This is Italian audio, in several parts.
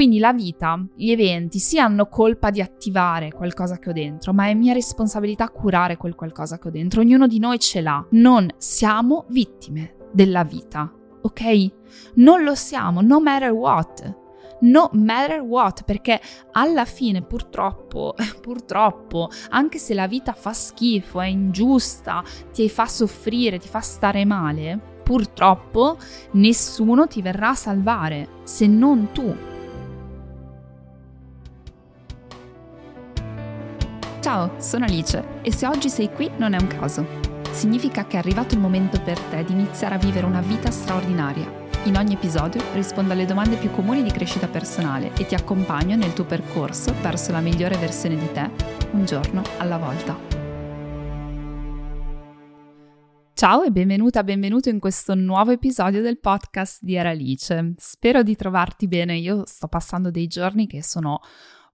Quindi la vita, gli eventi, sì hanno colpa di attivare qualcosa che ho dentro, ma è mia responsabilità curare quel qualcosa che ho dentro. Ognuno di noi ce l'ha. Non siamo vittime della vita, ok? Non lo siamo, no matter what no matter what, perché alla fine purtroppo, purtroppo, anche se la vita fa schifo, è ingiusta, ti fa soffrire, ti fa stare male, purtroppo nessuno ti verrà a salvare, se non tu. Ciao, sono Alice e se oggi sei qui non è un caso. Significa che è arrivato il momento per te di iniziare a vivere una vita straordinaria in ogni episodio rispondo alle domande più comuni di crescita personale e ti accompagno nel tuo percorso verso la migliore versione di te, un giorno alla volta. Ciao e benvenuta, benvenuto in questo nuovo episodio del podcast di Eralice. Spero di trovarti bene, io sto passando dei giorni che sono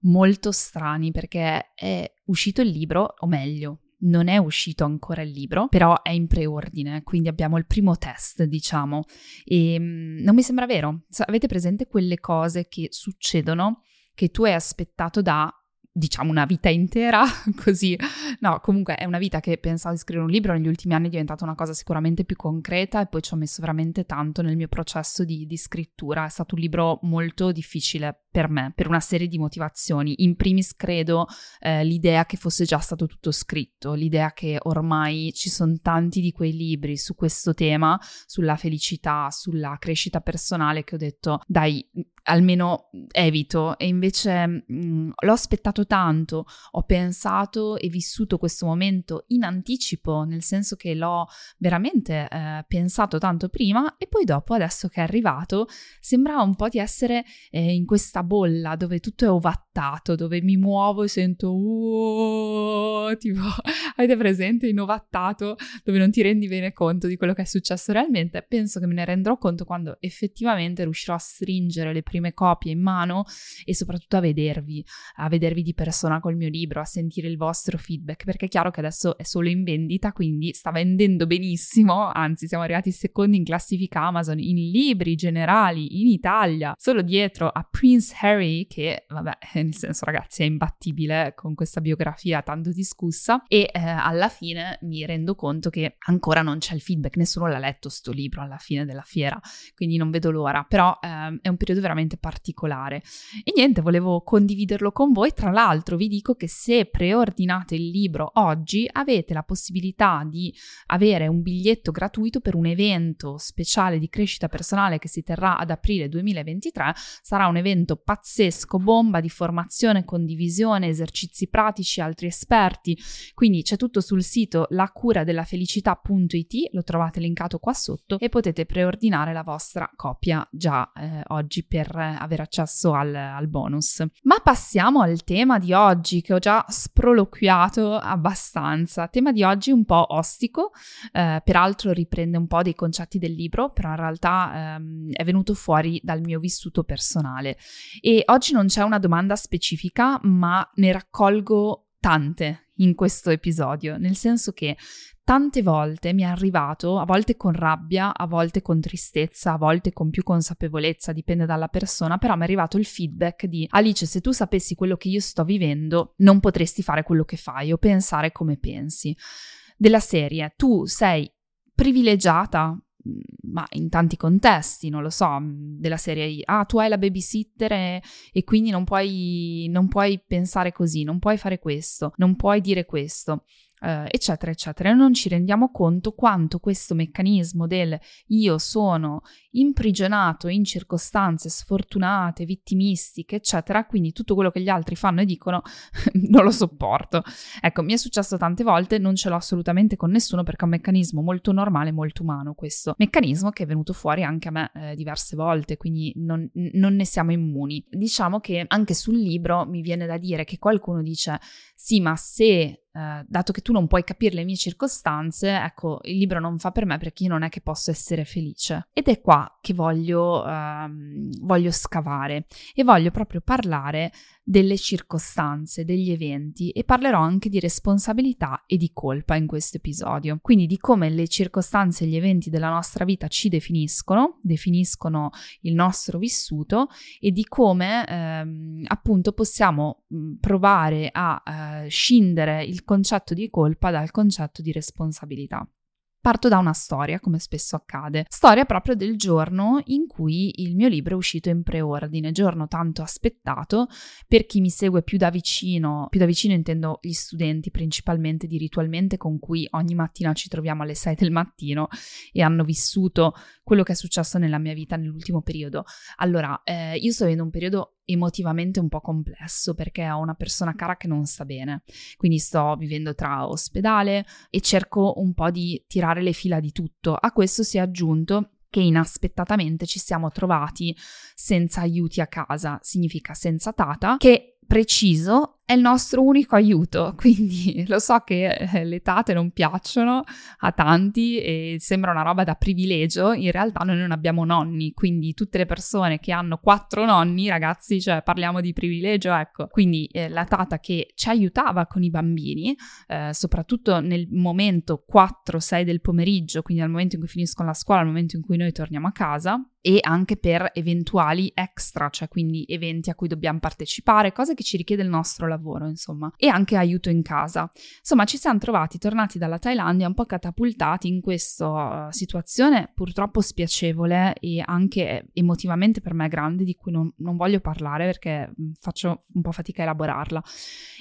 molto strani perché è uscito il libro, o meglio, non è uscito ancora il libro, però è in preordine, quindi abbiamo il primo test, diciamo. E mm, non mi sembra vero. Avete presente quelle cose che succedono che tu hai aspettato da diciamo una vita intera, così. No, comunque è una vita che pensavo di scrivere un libro, negli ultimi anni è diventata una cosa sicuramente più concreta e poi ci ho messo veramente tanto nel mio processo di, di scrittura. È stato un libro molto difficile per me, per una serie di motivazioni. In primis credo eh, l'idea che fosse già stato tutto scritto, l'idea che ormai ci sono tanti di quei libri su questo tema, sulla felicità, sulla crescita personale, che ho detto, dai, almeno evito e invece mh, mm, l'ho aspettato tanto, ho pensato e vissuto questo momento in anticipo, nel senso che l'ho veramente eh, pensato tanto prima e poi dopo, adesso che è arrivato, sembrava un po' di essere eh, in questa bolla dove tutto è ovattato, dove mi muovo e sento uh, tipo avete presente in ovattato dove non ti rendi bene conto di quello che è successo realmente? Penso che me ne renderò conto quando effettivamente riuscirò a stringere le prime copie in mano e soprattutto a vedervi, a vedervi di persona col mio libro, a sentire il vostro feedback, perché è chiaro che adesso è solo in vendita, quindi sta vendendo benissimo, anzi siamo arrivati secondi in classifica Amazon in libri generali in Italia, solo dietro a Prince Harry che, vabbè, nel senso ragazzi è imbattibile con questa biografia tanto discussa e eh, alla fine mi rendo conto che ancora non c'è il feedback, nessuno l'ha letto sto libro alla fine della fiera, quindi non vedo l'ora, però eh, è un periodo veramente particolare. E niente, volevo condividerlo con voi, tra l'altro vi dico che se preordinate il libro oggi avete la possibilità di avere un biglietto gratuito per un evento speciale di crescita personale che si terrà ad aprile 2023, sarà un evento pazzesco, bomba di formazione, condivisione, esercizi pratici, altri esperti. Quindi c'è tutto sul sito lacuradellafelicità.it, lo trovate linkato qua sotto e potete preordinare la vostra copia già eh, oggi per avere accesso al, al bonus. Ma passiamo al tema di oggi che ho già sproloquiato abbastanza. Tema di oggi un po' ostico, eh, peraltro riprende un po' dei concetti del libro, però in realtà ehm, è venuto fuori dal mio vissuto personale. E oggi non c'è una domanda specifica, ma ne raccolgo tante in questo episodio, nel senso che tante volte mi è arrivato, a volte con rabbia, a volte con tristezza, a volte con più consapevolezza, dipende dalla persona, però mi è arrivato il feedback di Alice, se tu sapessi quello che io sto vivendo, non potresti fare quello che fai o pensare come pensi. Della serie, tu sei privilegiata, ma in tanti contesti, non lo so, della serie ah tu hai la babysitter e, e quindi non puoi, non puoi pensare così, non puoi fare questo, non puoi dire questo eh, eccetera, eccetera. Non ci rendiamo conto quanto questo meccanismo del io sono imprigionato in circostanze sfortunate, vittimistiche, eccetera, quindi tutto quello che gli altri fanno e dicono non lo sopporto. Ecco, mi è successo tante volte, non ce l'ho assolutamente con nessuno perché è un meccanismo molto normale, molto umano questo. Meccanismo che è venuto fuori anche a me eh, diverse volte, quindi non, non ne siamo immuni. Diciamo che anche sul libro mi viene da dire che qualcuno dice sì, ma se Uh, dato che tu non puoi capire le mie circostanze, ecco, il libro non fa per me perché io non è che posso essere felice. Ed è qua che voglio, uh, voglio scavare e voglio proprio parlare delle circostanze, degli eventi e parlerò anche di responsabilità e di colpa in questo episodio. Quindi di come le circostanze e gli eventi della nostra vita ci definiscono, definiscono il nostro vissuto e di come ehm, appunto possiamo provare a eh, scindere il concetto di colpa dal concetto di responsabilità. Parto da una storia, come spesso accade. Storia proprio del giorno in cui il mio libro è uscito in preordine, giorno tanto aspettato per chi mi segue più da vicino. Più da vicino intendo gli studenti principalmente di Ritualmente con cui ogni mattina ci troviamo alle 6 del mattino e hanno vissuto quello che è successo nella mia vita nell'ultimo periodo. Allora, eh, io sto vivendo un periodo emotivamente un po' complesso perché ho una persona cara che non sta bene, quindi sto vivendo tra ospedale e cerco un po' di tirare le fila di tutto. A questo si è aggiunto che inaspettatamente ci siamo trovati senza aiuti a casa, significa senza tata, che preciso è il nostro unico aiuto, quindi lo so che eh, le tate non piacciono a tanti e sembra una roba da privilegio, in realtà noi non abbiamo nonni, quindi tutte le persone che hanno quattro nonni, ragazzi, cioè parliamo di privilegio, ecco, quindi eh, la tata che ci aiutava con i bambini, eh, soprattutto nel momento 4-6 del pomeriggio, quindi al momento in cui finiscono la scuola, al momento in cui noi torniamo a casa, e anche per eventuali extra, cioè quindi eventi a cui dobbiamo partecipare, cose che ci richiede il nostro lavoro lavoro, insomma, e anche aiuto in casa. Insomma, ci siamo trovati tornati dalla Thailandia un po' catapultati in questa uh, situazione purtroppo spiacevole e anche emotivamente per me grande, di cui non, non voglio parlare perché mm, faccio un po' fatica a elaborarla.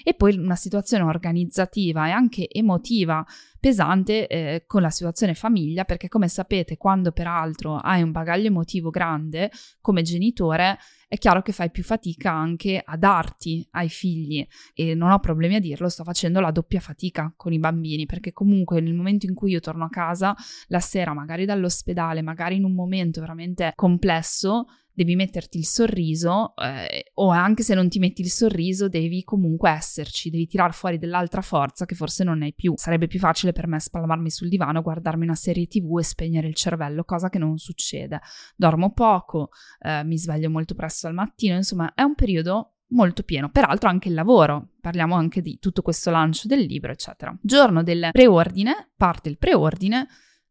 E poi una situazione organizzativa e anche emotiva pesante eh, con la situazione famiglia, perché come sapete, quando peraltro hai un bagaglio emotivo grande come genitore, è chiaro che fai più fatica anche a darti ai figli. E non ho problemi a dirlo, sto facendo la doppia fatica con i bambini perché comunque nel momento in cui io torno a casa la sera, magari dall'ospedale, magari in un momento veramente complesso, devi metterti il sorriso eh, o anche se non ti metti il sorriso devi comunque esserci, devi tirar fuori dell'altra forza che forse non hai più. Sarebbe più facile per me spalmarmi sul divano, guardarmi una serie tv e spegnere il cervello, cosa che non succede. Dormo poco, eh, mi sveglio molto presto al mattino, insomma è un periodo molto pieno. Peraltro anche il lavoro, parliamo anche di tutto questo lancio del libro, eccetera. Giorno del preordine, parte il preordine,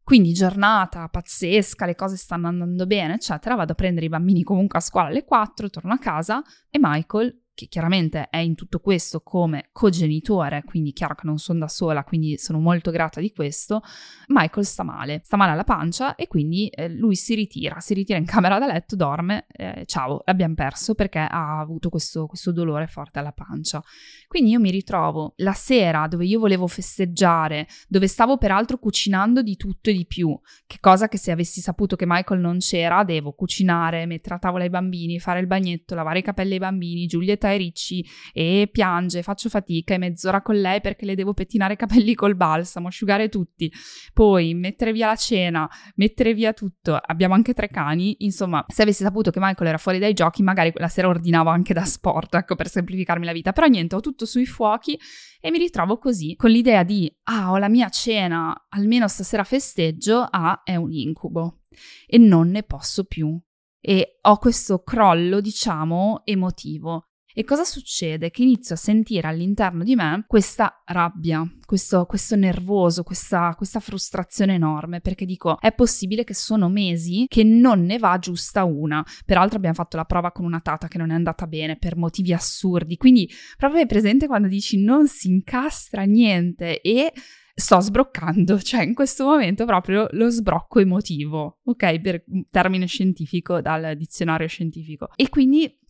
quindi giornata pazzesca, le cose stanno andando bene, eccetera. Vado a prendere i bambini comunque a scuola alle 4, torno a casa e Michael che chiaramente è in tutto questo come cogenitore, quindi chiaro che non sono da sola, quindi sono molto grata di questo, Michael sta male, sta male alla pancia e quindi eh, lui si ritira, si ritira in camera da letto, dorme, eh, ciao, l'abbiamo perso perché ha avuto questo, questo dolore forte alla pancia. Quindi io mi ritrovo la sera dove io volevo festeggiare, dove stavo peraltro cucinando di tutto e di più, che cosa che se avessi saputo che Michael non c'era, devo cucinare, mettere a tavola i bambini, fare il bagnetto, lavare i capelli ai bambini, Giulietta e Ricci e piange, faccio fatica e mezz'ora con lei perché le devo pettinare i capelli col balsamo, asciugare tutti, poi mettere via la cena, mettere via tutto. Abbiamo anche tre cani, insomma, se avessi saputo che Michael era fuori dai giochi, magari quella sera ordinavo anche da sport, ecco, per semplificarmi la vita. Però niente, ho tutto sui fuochi e mi ritrovo così, con l'idea di, ah, ho la mia cena, almeno stasera festeggio, ah, è un incubo e non ne posso più. E ho questo crollo, diciamo, emotivo. E cosa succede? Che inizio a sentire all'interno di me questa rabbia, questo, questo nervoso, questa, questa frustrazione enorme, perché dico, è possibile che sono mesi che non ne va giusta una. Peraltro abbiamo fatto la prova con una tata che non è andata bene per motivi assurdi, quindi proprio è presente quando dici non si incastra niente e sto sbroccando, cioè in questo momento proprio lo sbrocco emotivo, ok? Per termine scientifico dal dizionario scientifico. E quindi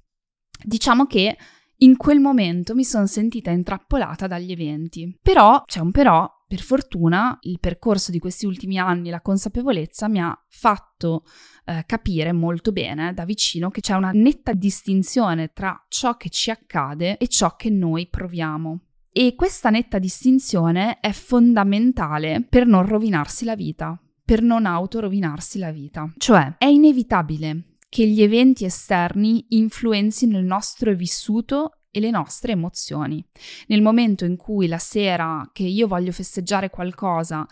Diciamo che in quel momento mi sono sentita intrappolata dagli eventi. Però, c'è un però, per fortuna il percorso di questi ultimi anni, la consapevolezza mi ha fatto eh, capire molto bene da vicino che c'è una netta distinzione tra ciò che ci accade e ciò che noi proviamo. E questa netta distinzione è fondamentale per non rovinarsi la vita, per non autorovinarsi la vita. Cioè, è inevitabile che gli eventi esterni influenzino il nostro vissuto e le nostre emozioni. Nel momento in cui la sera che io voglio festeggiare qualcosa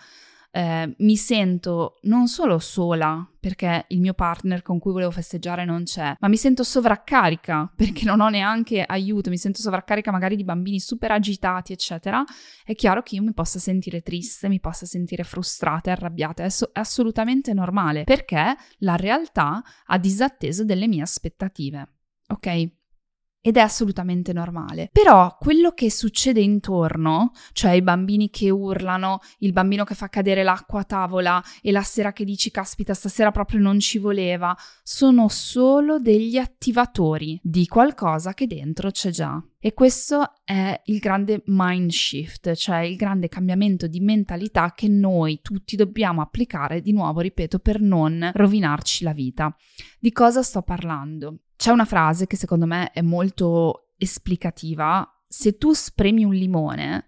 eh, mi sento non solo sola perché il mio partner con cui volevo festeggiare non c'è, ma mi sento sovraccarica perché non ho neanche aiuto, mi sento sovraccarica magari di bambini super agitati, eccetera, è chiaro che io mi possa sentire triste, mi possa sentire frustrata e arrabbiata, è, so- è assolutamente normale perché la realtà ha disatteso delle mie aspettative. Ok? Ed è assolutamente normale. Però quello che succede intorno, cioè i bambini che urlano, il bambino che fa cadere l'acqua a tavola e la sera che dici caspita stasera proprio non ci voleva, sono solo degli attivatori di qualcosa che dentro c'è già. E questo è il grande mind shift, cioè il grande cambiamento di mentalità che noi tutti dobbiamo applicare, di nuovo ripeto, per non rovinarci la vita. Di cosa sto parlando? C'è una frase che secondo me è molto esplicativa. Se tu spremi un limone,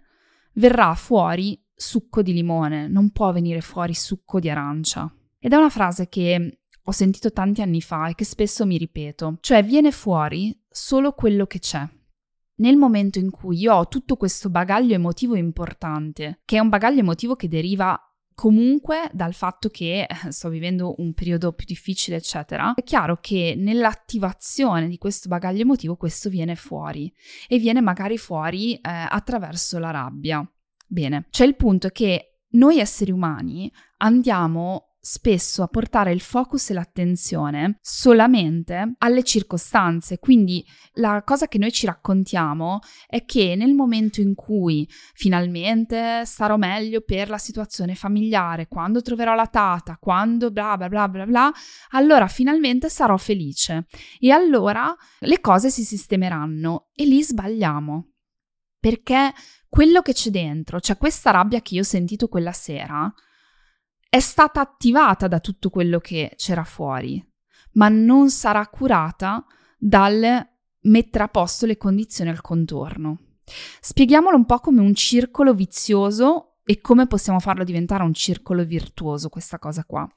verrà fuori succo di limone, non può venire fuori succo di arancia. Ed è una frase che ho sentito tanti anni fa e che spesso mi ripeto, cioè viene fuori solo quello che c'è. Nel momento in cui io ho tutto questo bagaglio emotivo importante, che è un bagaglio emotivo che deriva Comunque, dal fatto che eh, sto vivendo un periodo più difficile, eccetera, è chiaro che nell'attivazione di questo bagaglio emotivo questo viene fuori e viene magari fuori eh, attraverso la rabbia. Bene, c'è il punto che noi esseri umani andiamo spesso a portare il focus e l'attenzione solamente alle circostanze. Quindi la cosa che noi ci raccontiamo è che nel momento in cui finalmente starò meglio per la situazione familiare, quando troverò la tata, quando bla bla bla bla bla, allora finalmente sarò felice e allora le cose si sistemeranno e lì sbagliamo. Perché quello che c'è dentro, cioè questa rabbia che io ho sentito quella sera, è stata attivata da tutto quello che c'era fuori, ma non sarà curata dal mettere a posto le condizioni al contorno. Spieghiamolo un po' come un circolo vizioso e come possiamo farlo diventare un circolo virtuoso questa cosa qua.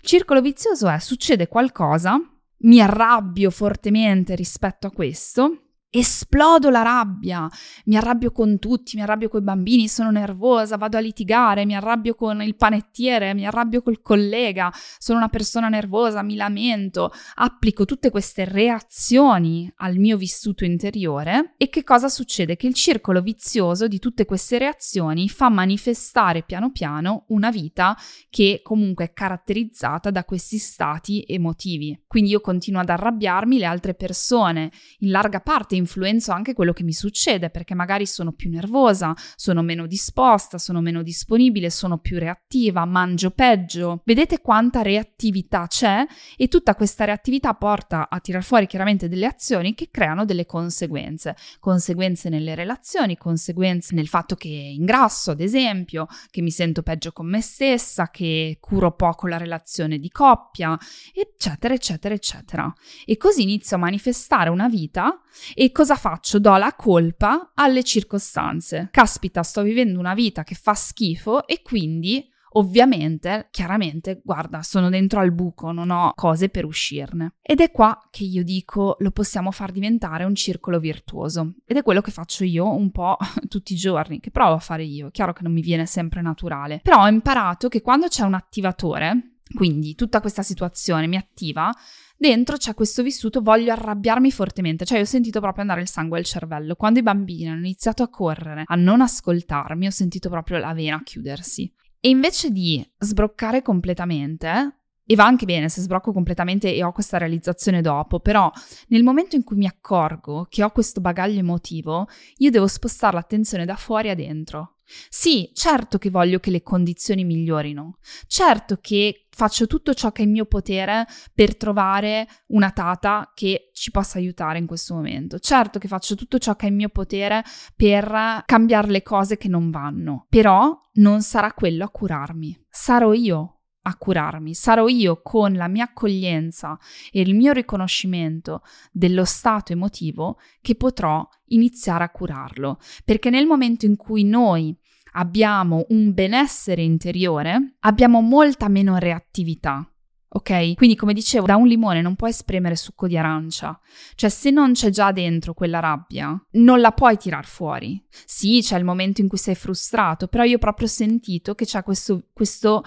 Circolo vizioso è succede qualcosa, mi arrabbio fortemente rispetto a questo, esplodo la rabbia, mi arrabbio con tutti, mi arrabbio con i bambini, sono nervosa, vado a litigare, mi arrabbio con il panettiere, mi arrabbio col collega, sono una persona nervosa, mi lamento, applico tutte queste reazioni al mio vissuto interiore e che cosa succede? Che il circolo vizioso di tutte queste reazioni fa manifestare piano piano una vita che comunque è caratterizzata da questi stati emotivi. Quindi io continuo ad arrabbiarmi, le altre persone in larga parte influenzo anche quello che mi succede perché magari sono più nervosa, sono meno disposta, sono meno disponibile, sono più reattiva, mangio peggio. Vedete quanta reattività c'è e tutta questa reattività porta a tirar fuori chiaramente delle azioni che creano delle conseguenze. Conseguenze nelle relazioni, conseguenze nel fatto che ingrasso, ad esempio, che mi sento peggio con me stessa, che curo poco la relazione di coppia, eccetera, eccetera, eccetera. E così inizio a manifestare una vita e cosa faccio? Do la colpa alle circostanze. Caspita, sto vivendo una vita che fa schifo e quindi Ovviamente, chiaramente, guarda, sono dentro al buco, non ho cose per uscirne. Ed è qua che io dico lo possiamo far diventare un circolo virtuoso. Ed è quello che faccio io un po' tutti i giorni, che provo a fare io. Chiaro che non mi viene sempre naturale. Però ho imparato che quando c'è un attivatore, quindi tutta questa situazione mi attiva, dentro c'è questo vissuto, voglio arrabbiarmi fortemente, cioè ho sentito proprio andare il sangue al cervello. Quando i bambini hanno iniziato a correre, a non ascoltarmi, ho sentito proprio la vena chiudersi. E invece di sbroccare completamente, e va anche bene se sbrocco completamente e ho questa realizzazione dopo, però nel momento in cui mi accorgo che ho questo bagaglio emotivo, io devo spostare l'attenzione da fuori a dentro. Sì, certo che voglio che le condizioni migliorino, certo che faccio tutto ciò che è in mio potere per trovare una tata che ci possa aiutare in questo momento, certo che faccio tutto ciò che è in mio potere per cambiare le cose che non vanno, però non sarà quello a curarmi, sarò io a curarmi, sarò io con la mia accoglienza e il mio riconoscimento dello stato emotivo che potrò iniziare a curarlo, perché nel momento in cui noi abbiamo un benessere interiore, abbiamo molta meno reattività. Ok? Quindi, come dicevo, da un limone non puoi spremere succo di arancia. Cioè, se non c'è già dentro quella rabbia, non la puoi tirar fuori. Sì, c'è il momento in cui sei frustrato, però io ho proprio sentito che c'è questo, questo,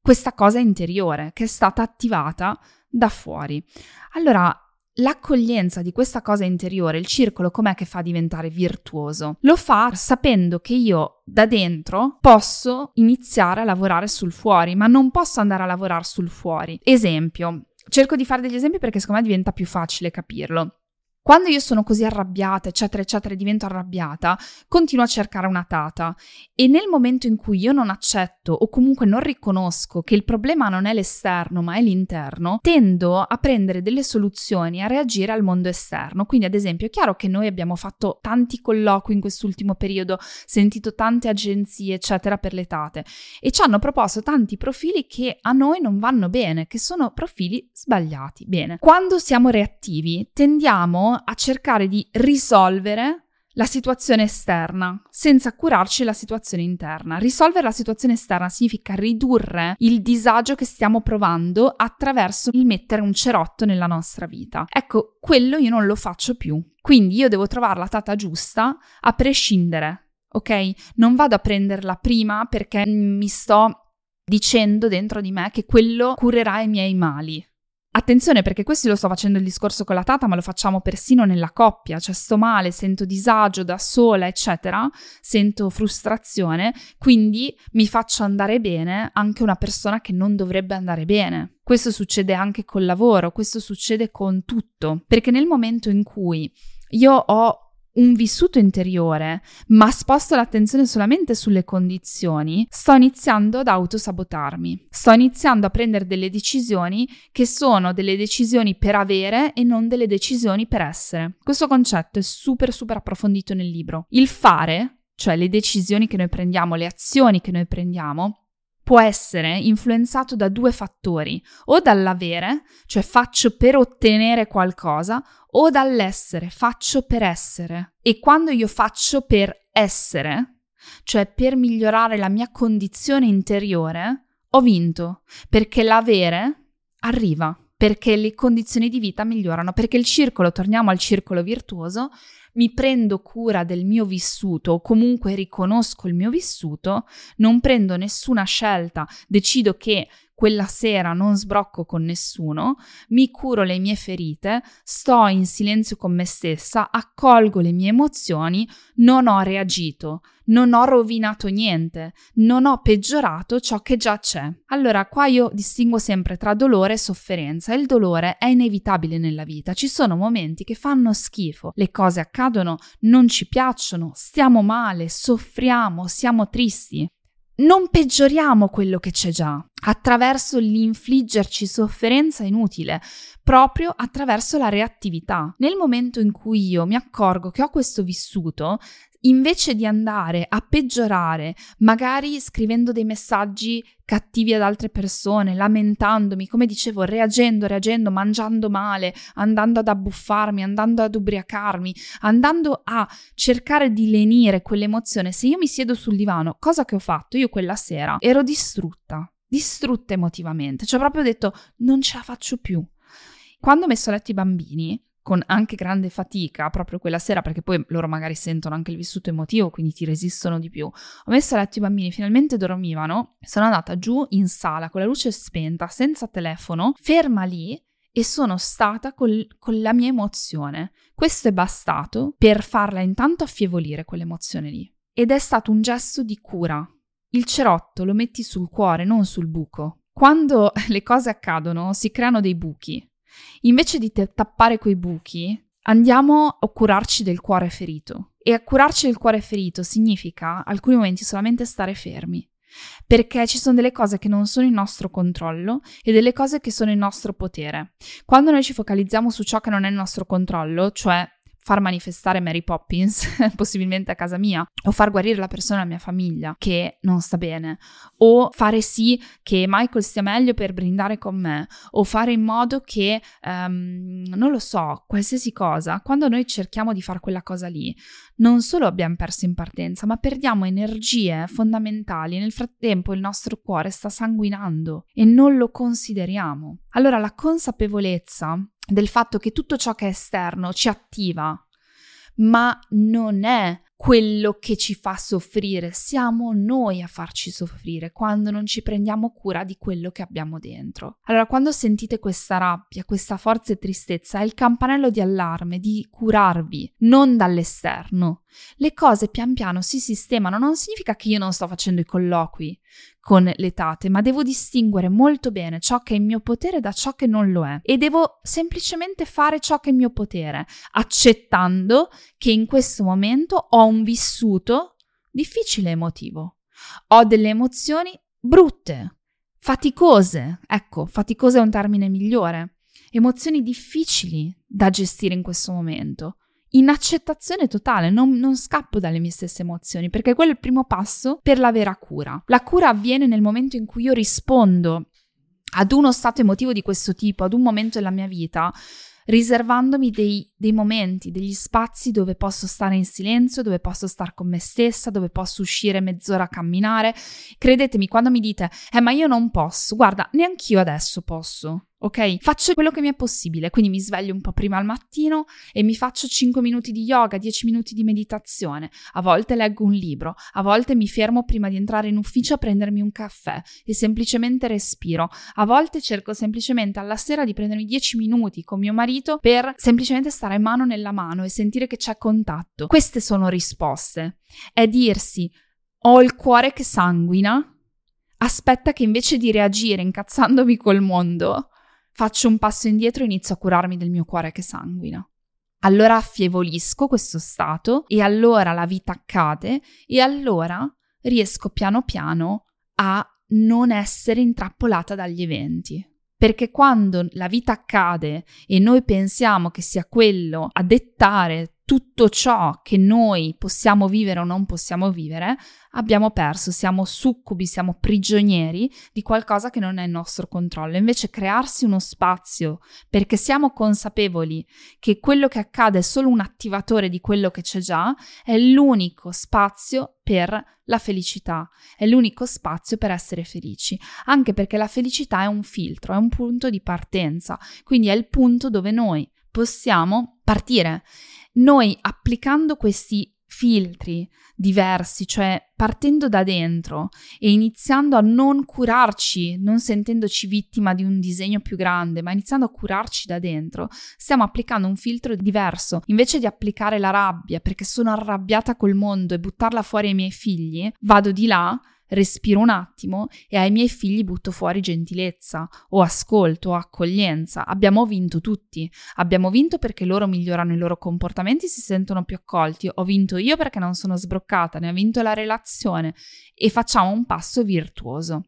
questa cosa interiore che è stata attivata da fuori. Allora, L'accoglienza di questa cosa interiore, il circolo, com'è che fa diventare virtuoso? Lo fa sapendo che io da dentro posso iniziare a lavorare sul fuori, ma non posso andare a lavorare sul fuori. Esempio, cerco di fare degli esempi perché secondo me diventa più facile capirlo. Quando io sono così arrabbiata, eccetera, eccetera, e divento arrabbiata, continuo a cercare una tata. E nel momento in cui io non accetto o comunque non riconosco che il problema non è l'esterno ma è l'interno, tendo a prendere delle soluzioni, a reagire al mondo esterno. Quindi, ad esempio, è chiaro che noi abbiamo fatto tanti colloqui in quest'ultimo periodo, sentito tante agenzie, eccetera, per le tate e ci hanno proposto tanti profili che a noi non vanno bene, che sono profili sbagliati. Bene, quando siamo reattivi, tendiamo a cercare di risolvere la situazione esterna senza curarci la situazione interna. Risolvere la situazione esterna significa ridurre il disagio che stiamo provando attraverso il mettere un cerotto nella nostra vita. Ecco, quello io non lo faccio più. Quindi io devo trovare la tata giusta a prescindere, ok? Non vado a prenderla prima perché mi sto dicendo dentro di me che quello curerà i miei mali. Attenzione perché questo lo sto facendo il discorso con la tata, ma lo facciamo persino nella coppia, cioè sto male, sento disagio da sola, eccetera, sento frustrazione, quindi mi faccio andare bene anche una persona che non dovrebbe andare bene. Questo succede anche col lavoro, questo succede con tutto, perché nel momento in cui io ho un vissuto interiore, ma sposto l'attenzione solamente sulle condizioni, sto iniziando ad autosabotarmi. Sto iniziando a prendere delle decisioni che sono delle decisioni per avere e non delle decisioni per essere. Questo concetto è super super approfondito nel libro. Il fare, cioè le decisioni che noi prendiamo, le azioni che noi prendiamo, può essere influenzato da due fattori, o dall'avere, cioè faccio per ottenere qualcosa, o dall'essere, faccio per essere. E quando io faccio per essere, cioè per migliorare la mia condizione interiore, ho vinto, perché l'avere arriva, perché le condizioni di vita migliorano, perché il circolo, torniamo al circolo virtuoso, mi prendo cura del mio vissuto o comunque riconosco il mio vissuto, non prendo nessuna scelta, decido che quella sera non sbrocco con nessuno, mi curo le mie ferite, sto in silenzio con me stessa, accolgo le mie emozioni, non ho reagito, non ho rovinato niente, non ho peggiorato ciò che già c'è. Allora, qua io distingo sempre tra dolore e sofferenza. Il dolore è inevitabile nella vita, ci sono momenti che fanno schifo, le cose accadono, non ci piacciono, stiamo male, soffriamo, siamo tristi non peggioriamo quello che c'è già attraverso l'infliggerci sofferenza inutile, proprio attraverso la reattività. Nel momento in cui io mi accorgo che ho questo vissuto, invece di andare a peggiorare, magari scrivendo dei messaggi cattivi ad altre persone, lamentandomi, come dicevo, reagendo, reagendo, mangiando male, andando ad abbuffarmi, andando ad ubriacarmi, andando a cercare di lenire quell'emozione, se io mi siedo sul divano, cosa che ho fatto io quella sera, ero distrutta, distrutta emotivamente, cioè proprio ho detto non ce la faccio più. Quando ho messo a letto i bambini, con anche grande fatica proprio quella sera, perché poi loro magari sentono anche il vissuto emotivo, quindi ti resistono di più. Ho messo a letto i bambini, finalmente dormivano, sono andata giù in sala con la luce spenta, senza telefono, ferma lì e sono stata col, con la mia emozione. Questo è bastato per farla intanto affievolire quell'emozione lì. Ed è stato un gesto di cura. Il cerotto lo metti sul cuore, non sul buco. Quando le cose accadono si creano dei buchi Invece di te- tappare quei buchi, andiamo a curarci del cuore ferito. E a curarci del cuore ferito significa alcuni momenti solamente stare fermi. Perché ci sono delle cose che non sono in nostro controllo e delle cose che sono in nostro potere. Quando noi ci focalizziamo su ciò che non è in nostro controllo, cioè far manifestare Mary Poppins, possibilmente a casa mia, o far guarire la persona della mia famiglia che non sta bene, o fare sì che Michael stia meglio per brindare con me, o fare in modo che, um, non lo so, qualsiasi cosa, quando noi cerchiamo di fare quella cosa lì, non solo abbiamo perso in partenza, ma perdiamo energie fondamentali. E nel frattempo il nostro cuore sta sanguinando e non lo consideriamo. Allora la consapevolezza del fatto che tutto ciò che è esterno ci attiva, ma non è quello che ci fa soffrire, siamo noi a farci soffrire quando non ci prendiamo cura di quello che abbiamo dentro. Allora, quando sentite questa rabbia, questa forza e tristezza, è il campanello di allarme di curarvi, non dall'esterno. Le cose pian piano si sistemano, non significa che io non sto facendo i colloqui con le tate, ma devo distinguere molto bene ciò che è in mio potere da ciò che non lo è e devo semplicemente fare ciò che è in mio potere, accettando che in questo momento ho un vissuto difficile emotivo. Ho delle emozioni brutte, faticose, ecco, faticose è un termine migliore, emozioni difficili da gestire in questo momento in accettazione totale, non, non, scappo dalle mie stesse emozioni, perché quello è il primo passo per la vera cura. La cura avviene nel momento in cui io rispondo ad uno stato emotivo di questo tipo, ad un momento della mia vita, riservandomi dei, dei, momenti, degli spazi dove posso stare in silenzio, dove posso stare con me stessa, dove posso uscire mezz'ora a camminare. Credetemi, quando mi dite, eh ma io non posso, guarda, neanch'io adesso posso ok? Faccio quello che mi è possibile, quindi mi sveglio un po' prima al mattino e mi faccio 5 minuti di yoga, 10 minuti di meditazione, a volte leggo un libro, a volte mi fermo prima di entrare in ufficio a prendermi un caffè e semplicemente respiro, a volte cerco semplicemente alla sera di prendermi 10 minuti con mio marito per semplicemente stare mano nella mano e sentire che c'è contatto. Queste sono risposte, è dirsi ho il cuore che sanguina, aspetta che invece di reagire incazzandomi col mondo, Faccio un passo indietro e inizio a curarmi del mio cuore che sanguina. Allora affievolisco questo stato e allora la vita accade e allora riesco piano piano a non essere intrappolata dagli eventi. Perché quando la vita accade e noi pensiamo che sia quello a dettare tutto ciò che noi possiamo vivere o non possiamo vivere, abbiamo perso, siamo succubi, siamo prigionieri di qualcosa che non è il nostro controllo. Invece crearsi uno spazio perché siamo consapevoli che quello che accade è solo un attivatore di quello che c'è già, è l'unico spazio per la felicità, è l'unico spazio per essere felici, anche perché la felicità è un filtro, è un punto di partenza, quindi è il punto dove noi possiamo partire noi applicando questi filtri diversi, cioè partendo da dentro e iniziando a non curarci, non sentendoci vittima di un disegno più grande, ma iniziando a curarci da dentro, stiamo applicando un filtro diverso. Invece di applicare la rabbia perché sono arrabbiata col mondo e buttarla fuori ai miei figli, vado di là respiro un attimo e ai miei figli butto fuori gentilezza o ascolto o accoglienza. Abbiamo vinto tutti. Abbiamo vinto perché loro migliorano i loro comportamenti, si sentono più accolti. Ho vinto io perché non sono sbroccata, ne ha vinto la relazione e facciamo un passo virtuoso.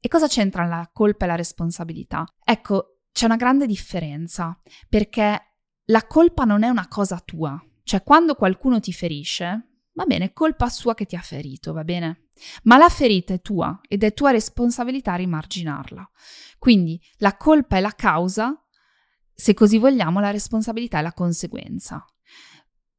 E cosa c'entra la colpa e la responsabilità? Ecco, c'è una grande differenza perché la colpa non è una cosa tua. Cioè, quando qualcuno ti ferisce, va bene, colpa sua che ti ha ferito, va bene? Ma la ferita è tua ed è tua responsabilità rimarginarla. Quindi la colpa è la causa, se così vogliamo, la responsabilità è la conseguenza.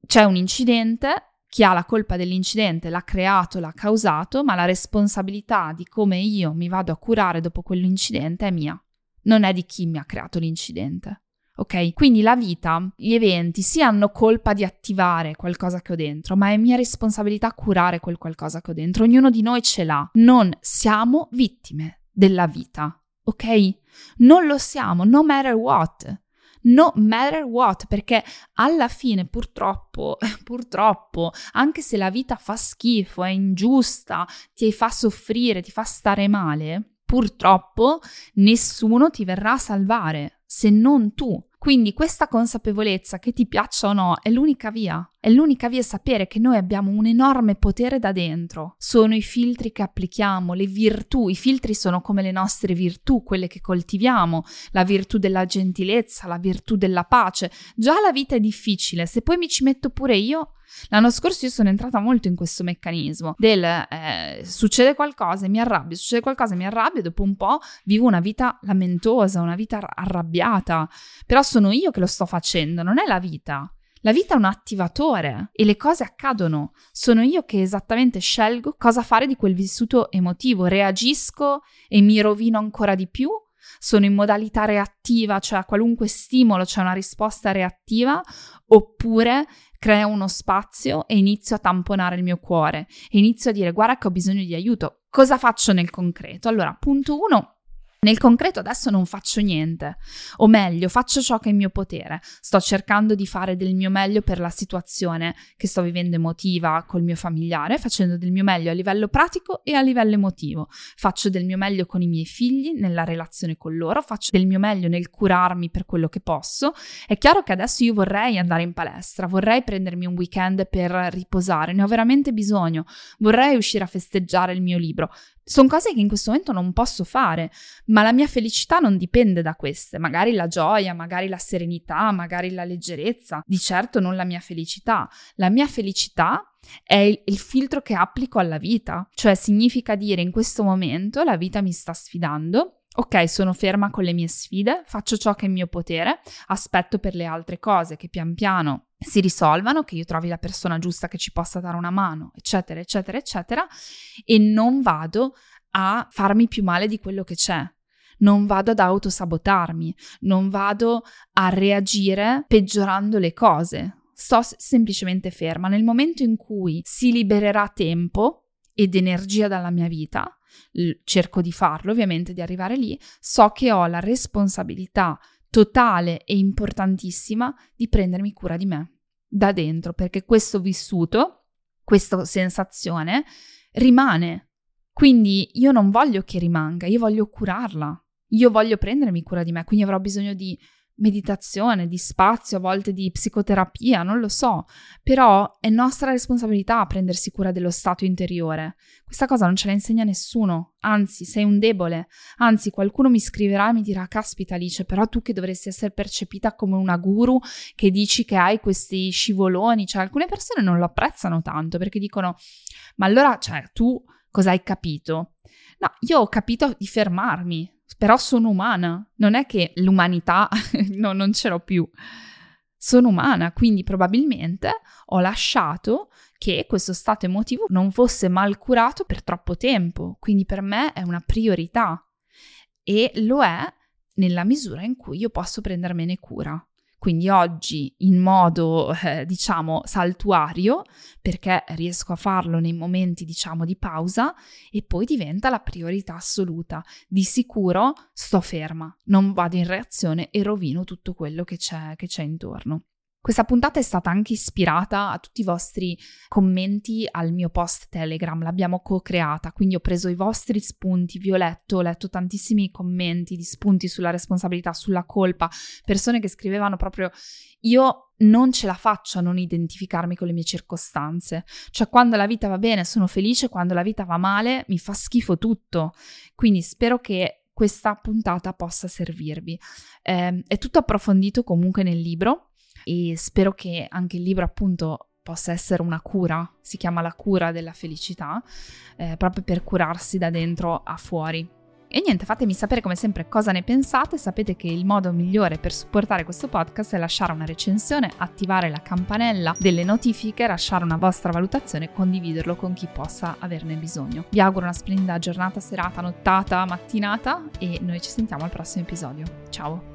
C'è un incidente, chi ha la colpa dell'incidente l'ha creato, l'ha causato, ma la responsabilità di come io mi vado a curare dopo quell'incidente è mia, non è di chi mi ha creato l'incidente. Ok? Quindi la vita, gli eventi, sì hanno colpa di attivare qualcosa che ho dentro, ma è mia responsabilità curare quel qualcosa che ho dentro. Ognuno di noi ce l'ha. Non siamo vittime della vita, ok? Non lo siamo, no matter what. No matter what, perché alla fine purtroppo, purtroppo, anche se la vita fa schifo, è ingiusta, ti fa soffrire, ti fa stare male, purtroppo nessuno ti verrà a salvare se non tu. Quindi questa consapevolezza, che ti piaccia o no, è l'unica via. È l'unica via sapere che noi abbiamo un enorme potere da dentro. Sono i filtri che applichiamo, le virtù. I filtri sono come le nostre virtù, quelle che coltiviamo, la virtù della gentilezza, la virtù della pace. Già la vita è difficile, se poi mi ci metto pure io, L'anno scorso io sono entrata molto in questo meccanismo del eh, succede qualcosa e mi arrabbio, succede qualcosa e mi arrabbio dopo un po' vivo una vita lamentosa, una vita arrabbiata, però sono io che lo sto facendo, non è la vita. La vita è un attivatore e le cose accadono. Sono io che esattamente scelgo cosa fare di quel vissuto emotivo. Reagisco e mi rovino ancora di più sono in modalità reattiva, cioè a qualunque stimolo c'è una risposta reattiva, oppure creo uno spazio e inizio a tamponare il mio cuore e inizio a dire guarda che ho bisogno di aiuto. Cosa faccio nel concreto? Allora, punto uno, nel concreto adesso non faccio niente, o meglio, faccio ciò che è in mio potere. Sto cercando di fare del mio meglio per la situazione che sto vivendo emotiva col mio familiare, facendo del mio meglio a livello pratico e a livello emotivo. Faccio del mio meglio con i miei figli, nella relazione con loro, faccio del mio meglio nel curarmi per quello che posso. È chiaro che adesso io vorrei andare in palestra, vorrei prendermi un weekend per riposare, ne ho veramente bisogno, vorrei uscire a festeggiare il mio libro, sono cose che in questo momento non posso fare, ma la mia felicità non dipende da queste, magari la gioia, magari la serenità, magari la leggerezza, di certo non la mia felicità. La mia felicità è il, il, filtro che applico alla vita, cioè significa dire in questo momento la vita mi sta sfidando, ok, sono ferma con le mie sfide, faccio ciò che è in mio potere, aspetto per le altre cose che pian piano si risolvano, che io trovi la persona giusta che ci possa dare una mano, eccetera, eccetera, eccetera, e non vado a farmi più male di quello che c'è. Non vado ad autosabotarmi, non vado a reagire peggiorando le cose. Sto semplicemente ferma. Nel momento in cui si libererà tempo ed energia dalla mia vita, cerco di farlo ovviamente, di arrivare lì, so che ho la responsabilità totale e importantissima di prendermi cura di me da dentro, perché questo vissuto, questa sensazione rimane. Quindi io non voglio che rimanga, io voglio curarla. Io voglio prendermi cura di me, quindi avrò bisogno di meditazione, di spazio, a volte di psicoterapia, non lo so, però è nostra responsabilità prendersi cura dello stato interiore. Questa cosa non ce la insegna nessuno, anzi sei un debole, anzi qualcuno mi scriverà e mi dirà caspita Alice, però tu che dovresti essere percepita come una guru che dici che hai questi scivoloni, cioè alcune persone non lo apprezzano tanto perché dicono ma allora, cioè tu cosa hai capito? No, io ho capito di fermarmi, però sono umana, non è che l'umanità no, non ce l'ho più. Sono umana, quindi probabilmente ho lasciato che questo stato emotivo non fosse mal curato per troppo tempo, quindi per me è una priorità e lo è nella misura in cui io posso prendermene cura. Quindi oggi in modo, eh, diciamo, saltuario, perché riesco a farlo nei momenti, diciamo, di pausa e poi diventa la priorità assoluta. Di sicuro sto ferma, non vado in reazione e rovino tutto quello che c'è, che c'è intorno. Questa puntata è stata anche ispirata a tutti i vostri commenti al mio post Telegram, l'abbiamo co-creata, quindi ho preso i vostri spunti, vi ho letto, ho letto tantissimi commenti di spunti sulla responsabilità, sulla colpa, persone che scrivevano proprio io non ce la faccio a non identificarmi con le mie circostanze, cioè quando la vita va bene sono felice, quando la vita va male mi fa schifo tutto, quindi spero che questa puntata possa servirvi. Eh, è tutto approfondito comunque nel libro e spero che anche il libro appunto possa essere una cura, si chiama la cura della felicità, eh, proprio per curarsi da dentro a fuori. E niente, fatemi sapere come sempre cosa ne pensate, sapete che il modo migliore per supportare questo podcast è lasciare una recensione, attivare la campanella delle notifiche, lasciare una vostra valutazione e condividerlo con chi possa averne bisogno. Vi auguro una splendida giornata, serata, nottata, mattinata e noi ci sentiamo al prossimo episodio. Ciao!